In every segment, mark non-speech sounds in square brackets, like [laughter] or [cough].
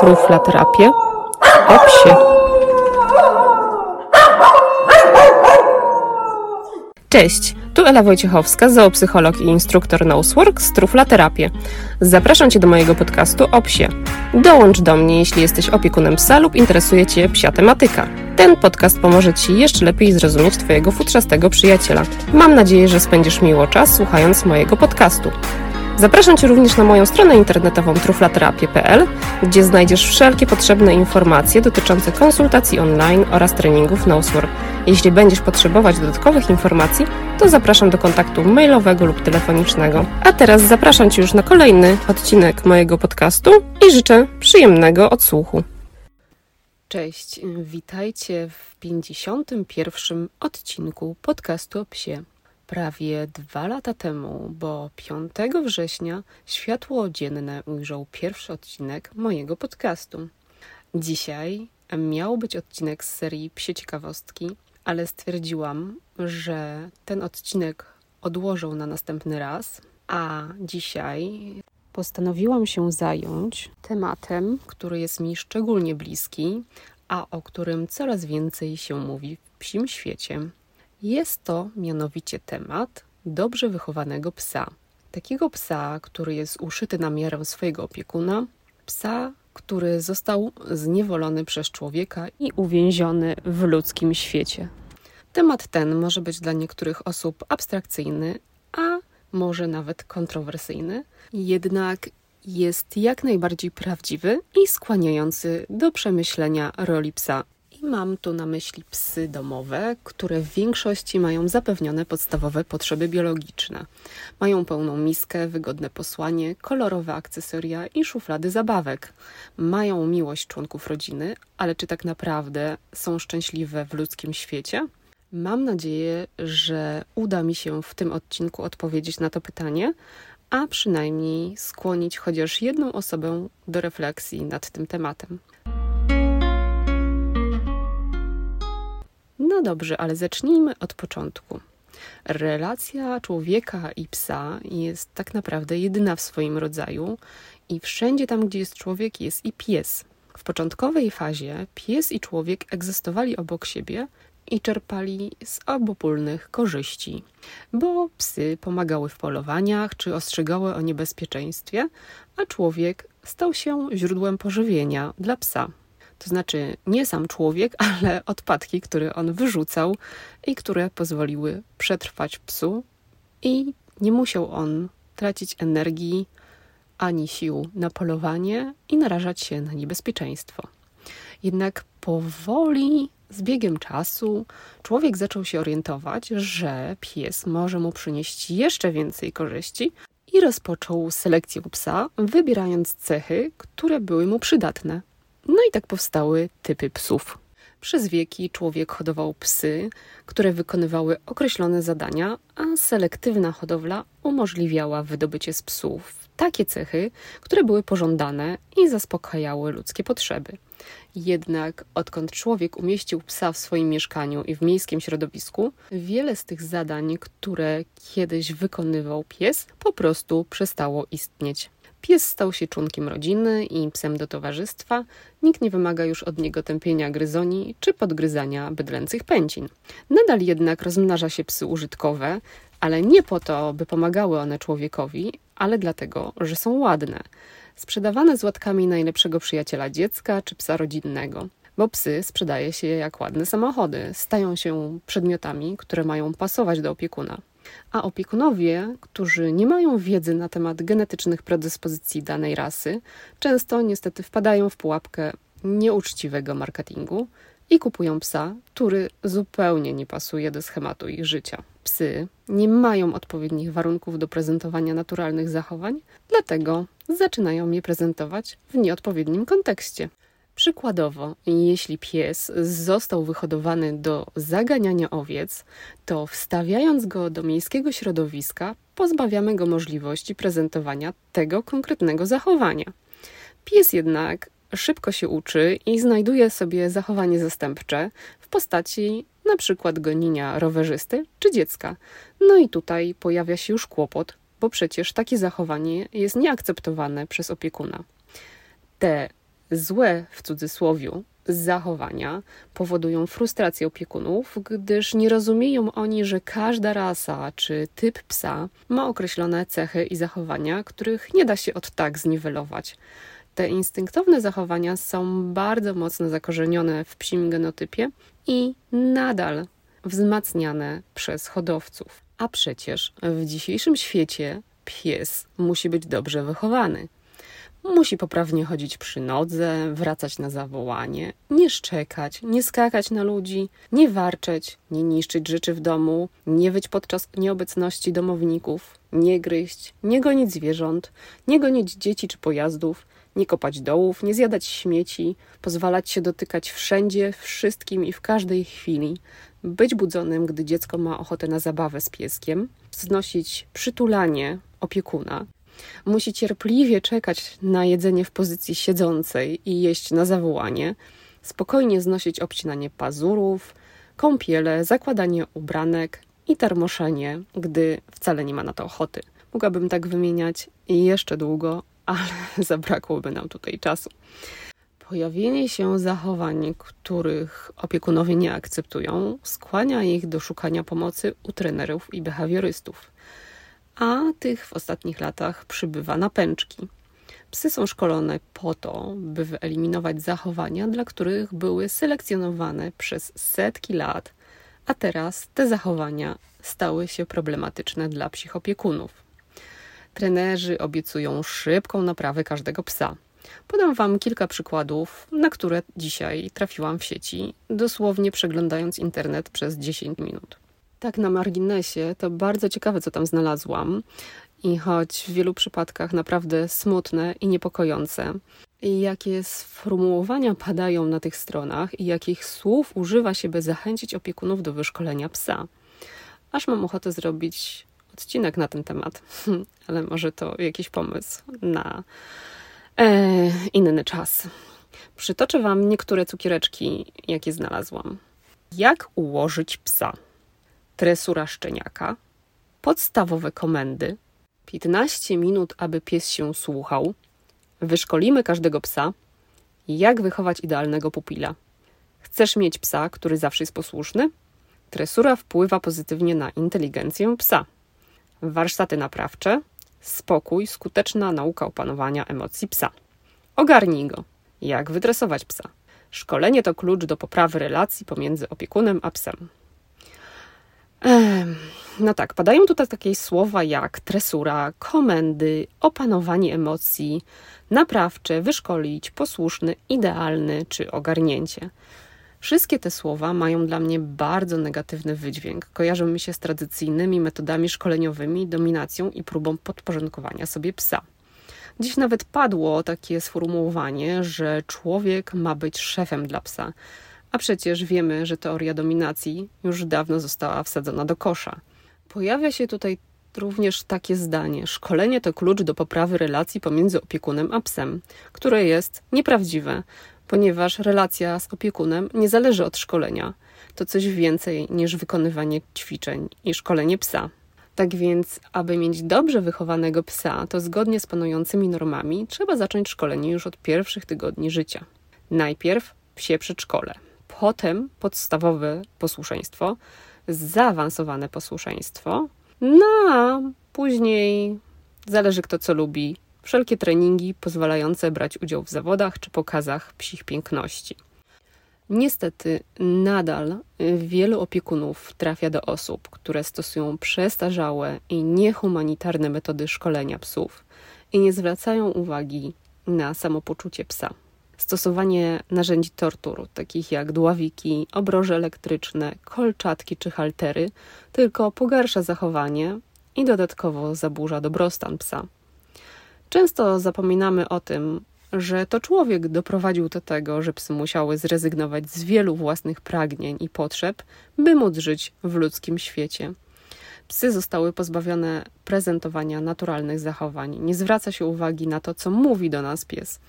Truflaterapię o psie. Cześć, tu Ela Wojciechowska, zoopsycholog i instruktor Nosework z Truflaterapię. Zapraszam Cię do mojego podcastu o psie. Dołącz do mnie, jeśli jesteś opiekunem psa lub interesuje Cię psia tematyka. Ten podcast pomoże Ci jeszcze lepiej zrozumieć Twojego futrzastego przyjaciela. Mam nadzieję, że spędzisz miło czas słuchając mojego podcastu. Zapraszam Cię również na moją stronę internetową truflaterapię.pl, gdzie znajdziesz wszelkie potrzebne informacje dotyczące konsultacji online oraz treningów Nosework. Jeśli będziesz potrzebować dodatkowych informacji, to zapraszam do kontaktu mailowego lub telefonicznego. A teraz zapraszam Cię już na kolejny odcinek mojego podcastu i życzę przyjemnego odsłuchu. Cześć, witajcie w 51. odcinku podcastu o psie. Prawie dwa lata temu, bo 5 września, światło dzienne ujrzał pierwszy odcinek mojego podcastu. Dzisiaj miał być odcinek z serii Psie Ciekawostki, ale stwierdziłam, że ten odcinek odłożę na następny raz, a dzisiaj postanowiłam się zająć tematem, który jest mi szczególnie bliski, a o którym coraz więcej się mówi w psim świecie. Jest to mianowicie temat dobrze wychowanego psa. Takiego psa, który jest uszyty na miarę swojego opiekuna, psa, który został zniewolony przez człowieka i uwięziony w ludzkim świecie. Temat ten może być dla niektórych osób abstrakcyjny, a może nawet kontrowersyjny, jednak jest jak najbardziej prawdziwy i skłaniający do przemyślenia roli psa i mam tu na myśli psy domowe, które w większości mają zapewnione podstawowe potrzeby biologiczne. Mają pełną miskę, wygodne posłanie, kolorowe akcesoria i szuflady zabawek. Mają miłość członków rodziny, ale czy tak naprawdę są szczęśliwe w ludzkim świecie? Mam nadzieję, że uda mi się w tym odcinku odpowiedzieć na to pytanie, a przynajmniej skłonić chociaż jedną osobę do refleksji nad tym tematem. No dobrze, ale zacznijmy od początku. Relacja człowieka i psa jest tak naprawdę jedyna w swoim rodzaju i wszędzie tam, gdzie jest człowiek, jest i pies. W początkowej fazie pies i człowiek egzystowali obok siebie i czerpali z obopólnych korzyści, bo psy pomagały w polowaniach czy ostrzegały o niebezpieczeństwie, a człowiek stał się źródłem pożywienia dla psa. To znaczy nie sam człowiek, [laughs] ale odpadki, które on wyrzucał i które pozwoliły przetrwać psu, i nie musiał on tracić energii ani sił na polowanie i narażać się na niebezpieczeństwo. Jednak powoli, z biegiem czasu, człowiek zaczął się orientować, że pies może mu przynieść jeszcze więcej korzyści i rozpoczął selekcję psa, wybierając cechy, które były mu przydatne. No i tak powstały typy psów. Przez wieki człowiek hodował psy, które wykonywały określone zadania, a selektywna hodowla umożliwiała wydobycie z psów takie cechy, które były pożądane i zaspokajały ludzkie potrzeby. Jednak odkąd człowiek umieścił psa w swoim mieszkaniu i w miejskim środowisku, wiele z tych zadań, które kiedyś wykonywał pies, po prostu przestało istnieć. Pies stał się członkiem rodziny i psem do towarzystwa. Nikt nie wymaga już od niego tępienia gryzoni czy podgryzania bydlęcych pęcin. Nadal jednak rozmnaża się psy użytkowe, ale nie po to, by pomagały one człowiekowi, ale dlatego, że są ładne. Sprzedawane z łatkami najlepszego przyjaciela dziecka czy psa rodzinnego. Bo psy sprzedaje się jak ładne samochody, stają się przedmiotami, które mają pasować do opiekuna a opiekunowie, którzy nie mają wiedzy na temat genetycznych predyspozycji danej rasy, często niestety wpadają w pułapkę nieuczciwego marketingu i kupują psa, który zupełnie nie pasuje do schematu ich życia. Psy nie mają odpowiednich warunków do prezentowania naturalnych zachowań, dlatego zaczynają je prezentować w nieodpowiednim kontekście. Przykładowo, jeśli pies został wyhodowany do zaganiania owiec, to wstawiając go do miejskiego środowiska, pozbawiamy go możliwości prezentowania tego konkretnego zachowania. Pies jednak szybko się uczy i znajduje sobie zachowanie zastępcze w postaci na przykład gonienia rowerzysty czy dziecka. No i tutaj pojawia się już kłopot, bo przecież takie zachowanie jest nieakceptowane przez opiekuna. Te złe w cudzysłowie zachowania powodują frustrację opiekunów, gdyż nie rozumieją oni, że każda rasa czy typ psa ma określone cechy i zachowania, których nie da się od tak zniwelować. Te instynktowne zachowania są bardzo mocno zakorzenione w psim genotypie i nadal wzmacniane przez hodowców. A przecież w dzisiejszym świecie pies musi być dobrze wychowany. Musi poprawnie chodzić przy nodze, wracać na zawołanie, nie szczekać, nie skakać na ludzi, nie warczeć, nie niszczyć rzeczy w domu, nie wyć podczas nieobecności domowników, nie gryźć, nie gonić zwierząt, nie gonić dzieci czy pojazdów, nie kopać dołów, nie zjadać śmieci, pozwalać się dotykać wszędzie, wszystkim i w każdej chwili, być budzonym, gdy dziecko ma ochotę na zabawę z pieskiem, znosić przytulanie opiekuna, musi cierpliwie czekać na jedzenie w pozycji siedzącej i jeść na zawołanie, spokojnie znosić obcinanie pazurów, kąpiele, zakładanie ubranek i termoszenie, gdy wcale nie ma na to ochoty. Mogłabym tak wymieniać jeszcze długo, [laughs] ale zabrakłoby nam tutaj czasu. Pojawienie się zachowań, których opiekunowie nie akceptują, skłania ich do szukania pomocy u trenerów i behawiorystów a tych w ostatnich latach przybywa na pęczki. Psy są szkolone po to, by wyeliminować zachowania, dla których były selekcjonowane przez setki lat, a teraz te zachowania stały się problematyczne dla psychopiekunów. Trenerzy obiecują szybką naprawę każdego psa. Podam Wam kilka przykładów, na które dzisiaj trafiłam w sieci, dosłownie przeglądając internet przez 10 minut. Tak, na marginesie to bardzo ciekawe, co tam znalazłam. I choć w wielu przypadkach naprawdę smutne i niepokojące, i jakie sformułowania padają na tych stronach i jakich słów używa się, by zachęcić opiekunów do wyszkolenia psa. Aż mam ochotę zrobić odcinek na ten temat, [laughs] ale może to jakiś pomysł na e, inny czas. Przytoczę Wam niektóre cukiereczki, jakie znalazłam. Jak ułożyć psa? Tresura szczeniaka, podstawowe komendy, 15 minut, aby pies się słuchał, wyszkolimy każdego psa, jak wychować idealnego pupila. Chcesz mieć psa, który zawsze jest posłuszny? Tresura wpływa pozytywnie na inteligencję psa. Warsztaty naprawcze, spokój, skuteczna nauka opanowania emocji psa. Ogarnij go. Jak wydresować psa? Szkolenie to klucz do poprawy relacji pomiędzy opiekunem a psem. No tak, padają tutaj takie słowa jak tresura, komendy, opanowanie emocji, naprawcze, wyszkolić, posłuszny, idealny czy ogarnięcie. Wszystkie te słowa mają dla mnie bardzo negatywny wydźwięk. Kojarzą mi się z tradycyjnymi metodami szkoleniowymi, dominacją i próbą podporządkowania sobie psa. Dziś nawet padło takie sformułowanie, że człowiek ma być szefem dla psa. A przecież wiemy, że teoria dominacji już dawno została wsadzona do kosza. Pojawia się tutaj również takie zdanie: szkolenie to klucz do poprawy relacji pomiędzy opiekunem a psem, które jest nieprawdziwe, ponieważ relacja z opiekunem nie zależy od szkolenia. To coś więcej niż wykonywanie ćwiczeń i szkolenie psa. Tak więc, aby mieć dobrze wychowanego psa, to zgodnie z panującymi normami trzeba zacząć szkolenie już od pierwszych tygodni życia. Najpierw psie przedszkole potem podstawowe posłuszeństwo, zaawansowane posłuszeństwo, no a później zależy kto co lubi. Wszelkie treningi pozwalające brać udział w zawodach czy pokazach psich piękności. Niestety, nadal wielu opiekunów trafia do osób, które stosują przestarzałe i niehumanitarne metody szkolenia psów i nie zwracają uwagi na samopoczucie psa stosowanie narzędzi tortur, takich jak dławiki, obroże elektryczne, kolczatki czy haltery, tylko pogarsza zachowanie i dodatkowo zaburza dobrostan psa. Często zapominamy o tym, że to człowiek doprowadził do tego, że psy musiały zrezygnować z wielu własnych pragnień i potrzeb, by móc żyć w ludzkim świecie. Psy zostały pozbawione prezentowania naturalnych zachowań. Nie zwraca się uwagi na to, co mówi do nas pies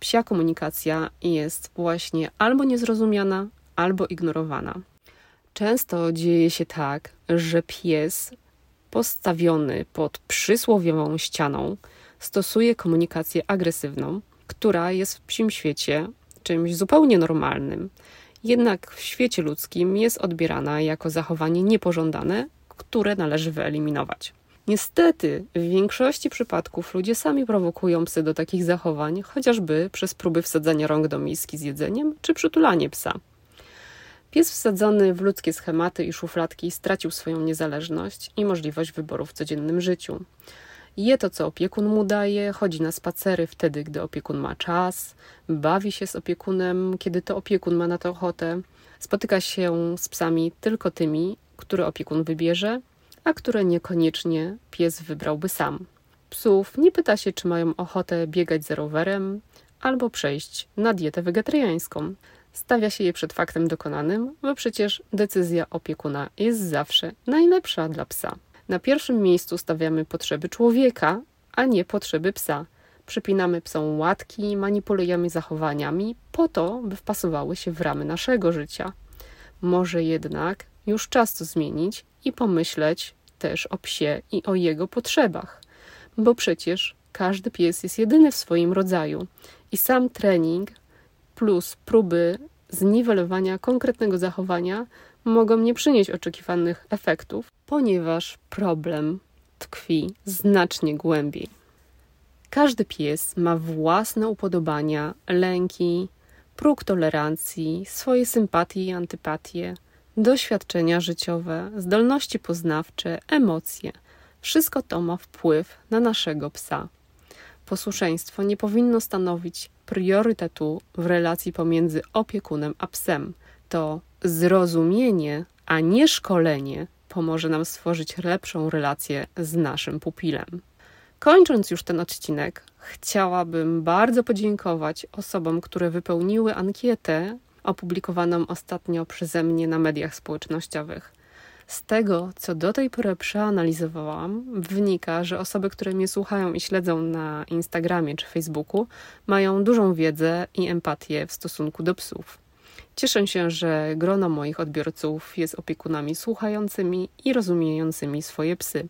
psia komunikacja jest właśnie albo niezrozumiana, albo ignorowana. Często dzieje się tak, że pies postawiony pod przysłowiową ścianą stosuje komunikację agresywną, która jest w psim świecie czymś zupełnie normalnym. Jednak w świecie ludzkim jest odbierana jako zachowanie niepożądane, które należy wyeliminować. Niestety, w większości przypadków ludzie sami prowokują psy do takich zachowań, chociażby przez próby wsadzania rąk do miski z jedzeniem czy przytulanie psa. Pies wsadzony w ludzkie schematy i szufladki stracił swoją niezależność i możliwość wyboru w codziennym życiu. Je to, co opiekun mu daje, chodzi na spacery wtedy, gdy opiekun ma czas, bawi się z opiekunem, kiedy to opiekun ma na to ochotę, spotyka się z psami tylko tymi, które opiekun wybierze, a które niekoniecznie pies wybrałby sam. Psów nie pyta się, czy mają ochotę biegać za rowerem albo przejść na dietę wegetariańską. Stawia się je przed faktem dokonanym, bo przecież decyzja opiekuna jest zawsze najlepsza dla psa. Na pierwszym miejscu stawiamy potrzeby człowieka, a nie potrzeby psa. Przypinamy psom łatki, manipulujemy zachowaniami po to, by wpasowały się w ramy naszego życia. Może jednak już czas to zmienić i pomyśleć też o psie i o jego potrzebach, bo przecież każdy pies jest jedyny w swoim rodzaju i sam trening plus próby zniwelowania konkretnego zachowania mogą nie przynieść oczekiwanych efektów, ponieważ problem tkwi znacznie głębiej. Każdy pies ma własne upodobania, lęki, próg tolerancji, swoje sympatie i antypatie, doświadczenia życiowe, zdolności poznawcze, emocje. Wszystko to ma wpływ na naszego psa. Posłuszeństwo nie powinno stanowić priorytetu w relacji pomiędzy opiekunem a psem. To zrozumienie, a nie szkolenie pomoże nam stworzyć lepszą relację z naszym pupilem. Kończąc już ten odcinek, chciałabym bardzo podziękować osobom, które wypełniły ankietę opublikowaną ostatnio przeze mnie na mediach społecznościowych. Z tego, co do tej pory przeanalizowałam, wynika, że osoby, które mnie słuchają i śledzą na Instagramie czy Facebooku, mają dużą wiedzę i empatię w stosunku do psów. Cieszę się, że grono moich odbiorców jest opiekunami słuchającymi i rozumiejącymi swoje psy.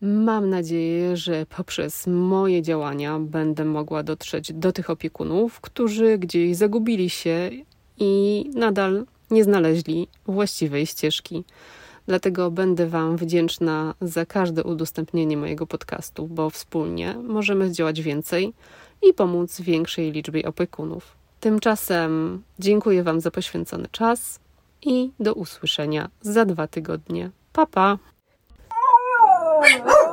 Mam nadzieję, że poprzez moje działania będę mogła dotrzeć do tych opiekunów, którzy gdzieś zagubili się i nadal nie znaleźli właściwej ścieżki. Dlatego będę Wam wdzięczna za każde udostępnienie mojego podcastu, bo wspólnie możemy zdziałać więcej i pomóc większej liczbie opiekunów. Tymczasem dziękuję Wam za poświęcony czas i do usłyszenia za dwa tygodnie. Pa pa! [laughs]